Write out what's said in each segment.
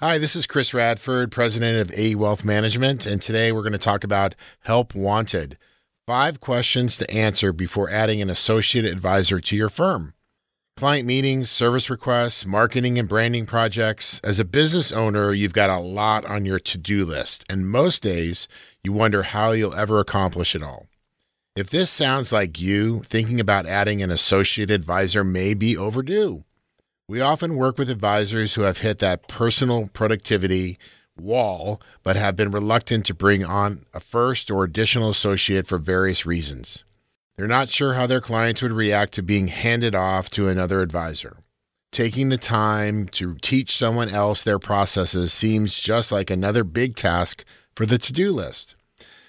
Hi, this is Chris Radford, president of AE Wealth Management, and today we're going to talk about Help Wanted. Five questions to answer before adding an associate advisor to your firm. Client meetings, service requests, marketing and branding projects. As a business owner, you've got a lot on your to do list, and most days you wonder how you'll ever accomplish it all. If this sounds like you, thinking about adding an associate advisor may be overdue. We often work with advisors who have hit that personal productivity wall, but have been reluctant to bring on a first or additional associate for various reasons. They're not sure how their clients would react to being handed off to another advisor. Taking the time to teach someone else their processes seems just like another big task for the to do list.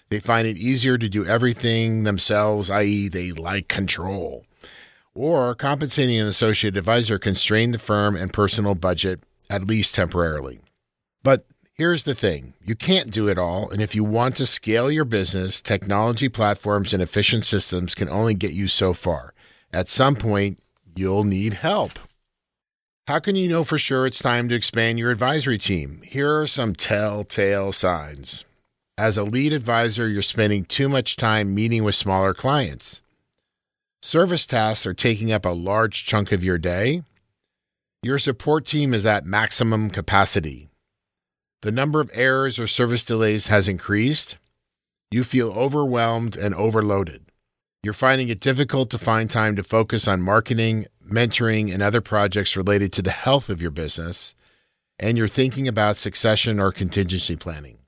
They find it easier to do everything themselves, i.e., they like control or compensating an associate advisor can strain the firm and personal budget, at least temporarily. But here's the thing you can't do it all. And if you want to scale your business, technology platforms and efficient systems can only get you so far. At some point, you'll need help. How can you know for sure it's time to expand your advisory team? Here are some telltale signs. As a lead advisor, you're spending too much time meeting with smaller clients. Service tasks are taking up a large chunk of your day. Your support team is at maximum capacity. The number of errors or service delays has increased. You feel overwhelmed and overloaded. You're finding it difficult to find time to focus on marketing, mentoring, and other projects related to the health of your business. And you're thinking about succession or contingency planning.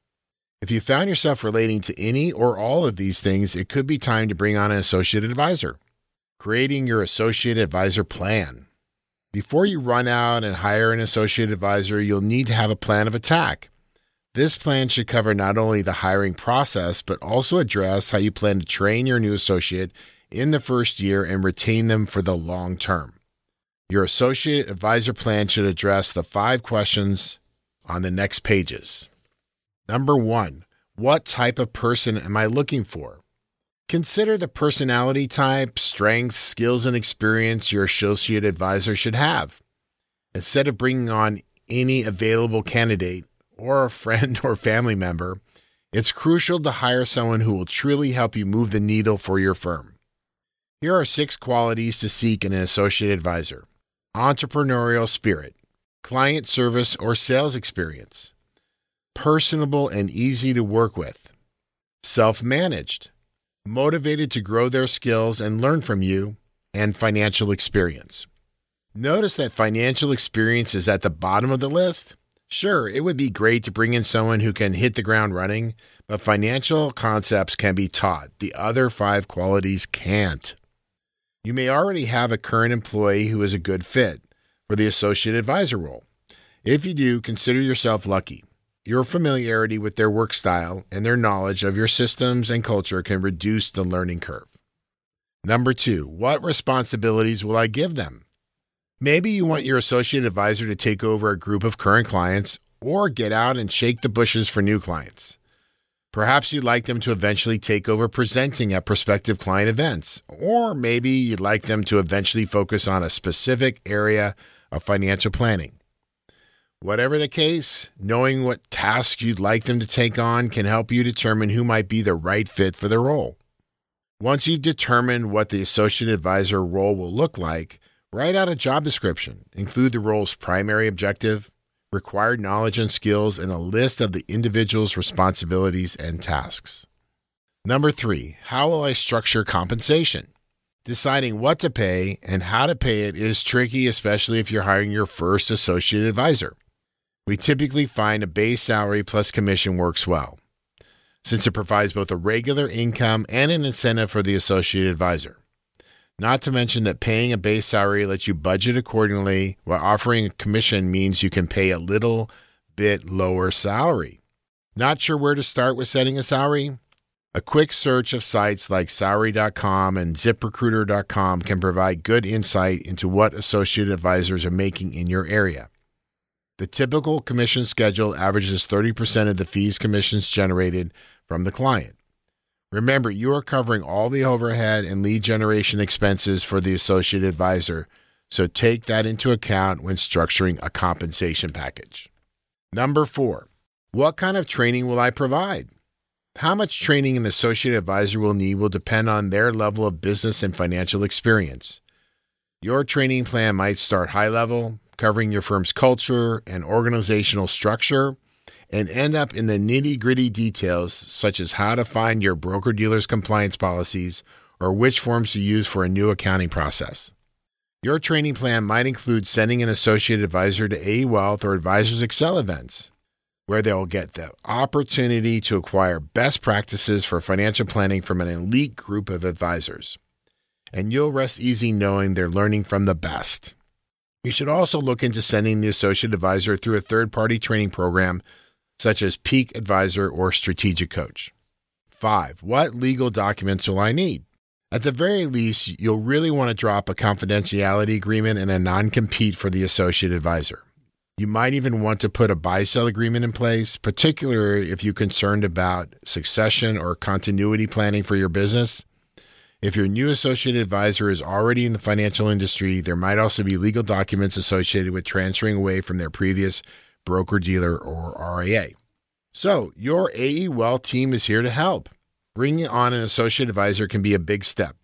If you found yourself relating to any or all of these things, it could be time to bring on an associate advisor creating your associate advisor plan. Before you run out and hire an associate advisor, you'll need to have a plan of attack. This plan should cover not only the hiring process, but also address how you plan to train your new associate in the first year and retain them for the long term. Your associate advisor plan should address the five questions on the next pages. Number one, what type of person am I looking for? Consider the personality type, strengths, skills, and experience your associate advisor should have. Instead of bringing on any available candidate or a friend or family member, it's crucial to hire someone who will truly help you move the needle for your firm. Here are six qualities to seek in an associate advisor entrepreneurial spirit, client service or sales experience, personable and easy to work with, self managed motivated to grow their skills and learn from you, and financial experience. Notice that financial experience is at the bottom of the list. Sure, it would be great to bring in someone who can hit the ground running, but financial concepts can be taught. The other five qualities can't. You may already have a current employee who is a good fit for the associate advisor role. If you do, consider yourself lucky. Your familiarity with their work style and their knowledge of your systems and culture can reduce the learning curve. Number two, what responsibilities will I give them? Maybe you want your associate advisor to take over a group of current clients or get out and shake the bushes for new clients. Perhaps you'd like them to eventually take over presenting at prospective client events, or maybe you'd like them to eventually focus on a specific area of financial planning. Whatever the case, knowing what tasks you'd like them to take on can help you determine who might be the right fit for the role. Once you've determined what the associate advisor role will look like, write out a job description, include the role's primary objective, required knowledge and skills, and a list of the individual's responsibilities and tasks. Number three, how will I structure compensation? Deciding what to pay and how to pay it is tricky, especially if you're hiring your first associate advisor. We typically find a base salary plus commission works well, since it provides both a regular income and an incentive for the associate advisor. Not to mention that paying a base salary lets you budget accordingly, while offering a commission means you can pay a little bit lower salary. Not sure where to start with setting a salary? A quick search of sites like salary.com and ziprecruiter.com can provide good insight into what associate advisors are making in your area. The typical commission schedule averages 30% of the fees commissions generated from the client. Remember, you are covering all the overhead and lead generation expenses for the associate advisor, so take that into account when structuring a compensation package. Number four, what kind of training will I provide? How much training an associate advisor will need will depend on their level of business and financial experience. Your training plan might start high level, covering your firm's culture and organizational structure, and end up in the nitty gritty details, such as how to find your broker dealer's compliance policies or which forms to use for a new accounting process. Your training plan might include sending an associate advisor to AE Wealth or Advisors Excel events where they'll get the opportunity to acquire best practices for financial planning from an elite group of advisors. And you'll rest easy knowing they're learning from the best. You should also look into sending the associate advisor through a third party training program such as Peak Advisor or Strategic Coach. Five, what legal documents will I need? At the very least, you'll really want to drop a confidentiality agreement and a non compete for the associate advisor. You might even want to put a buy sell agreement in place, particularly if you're concerned about succession or continuity planning for your business. If your new associate advisor is already in the financial industry, there might also be legal documents associated with transferring away from their previous broker dealer or RIA. So, your AE Wealth team is here to help. Bringing on an associate advisor can be a big step,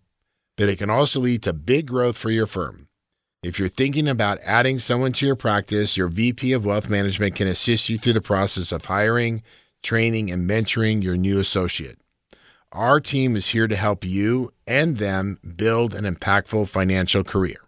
but it can also lead to big growth for your firm. If you're thinking about adding someone to your practice, your VP of Wealth Management can assist you through the process of hiring, training, and mentoring your new associate. Our team is here to help you and them build an impactful financial career.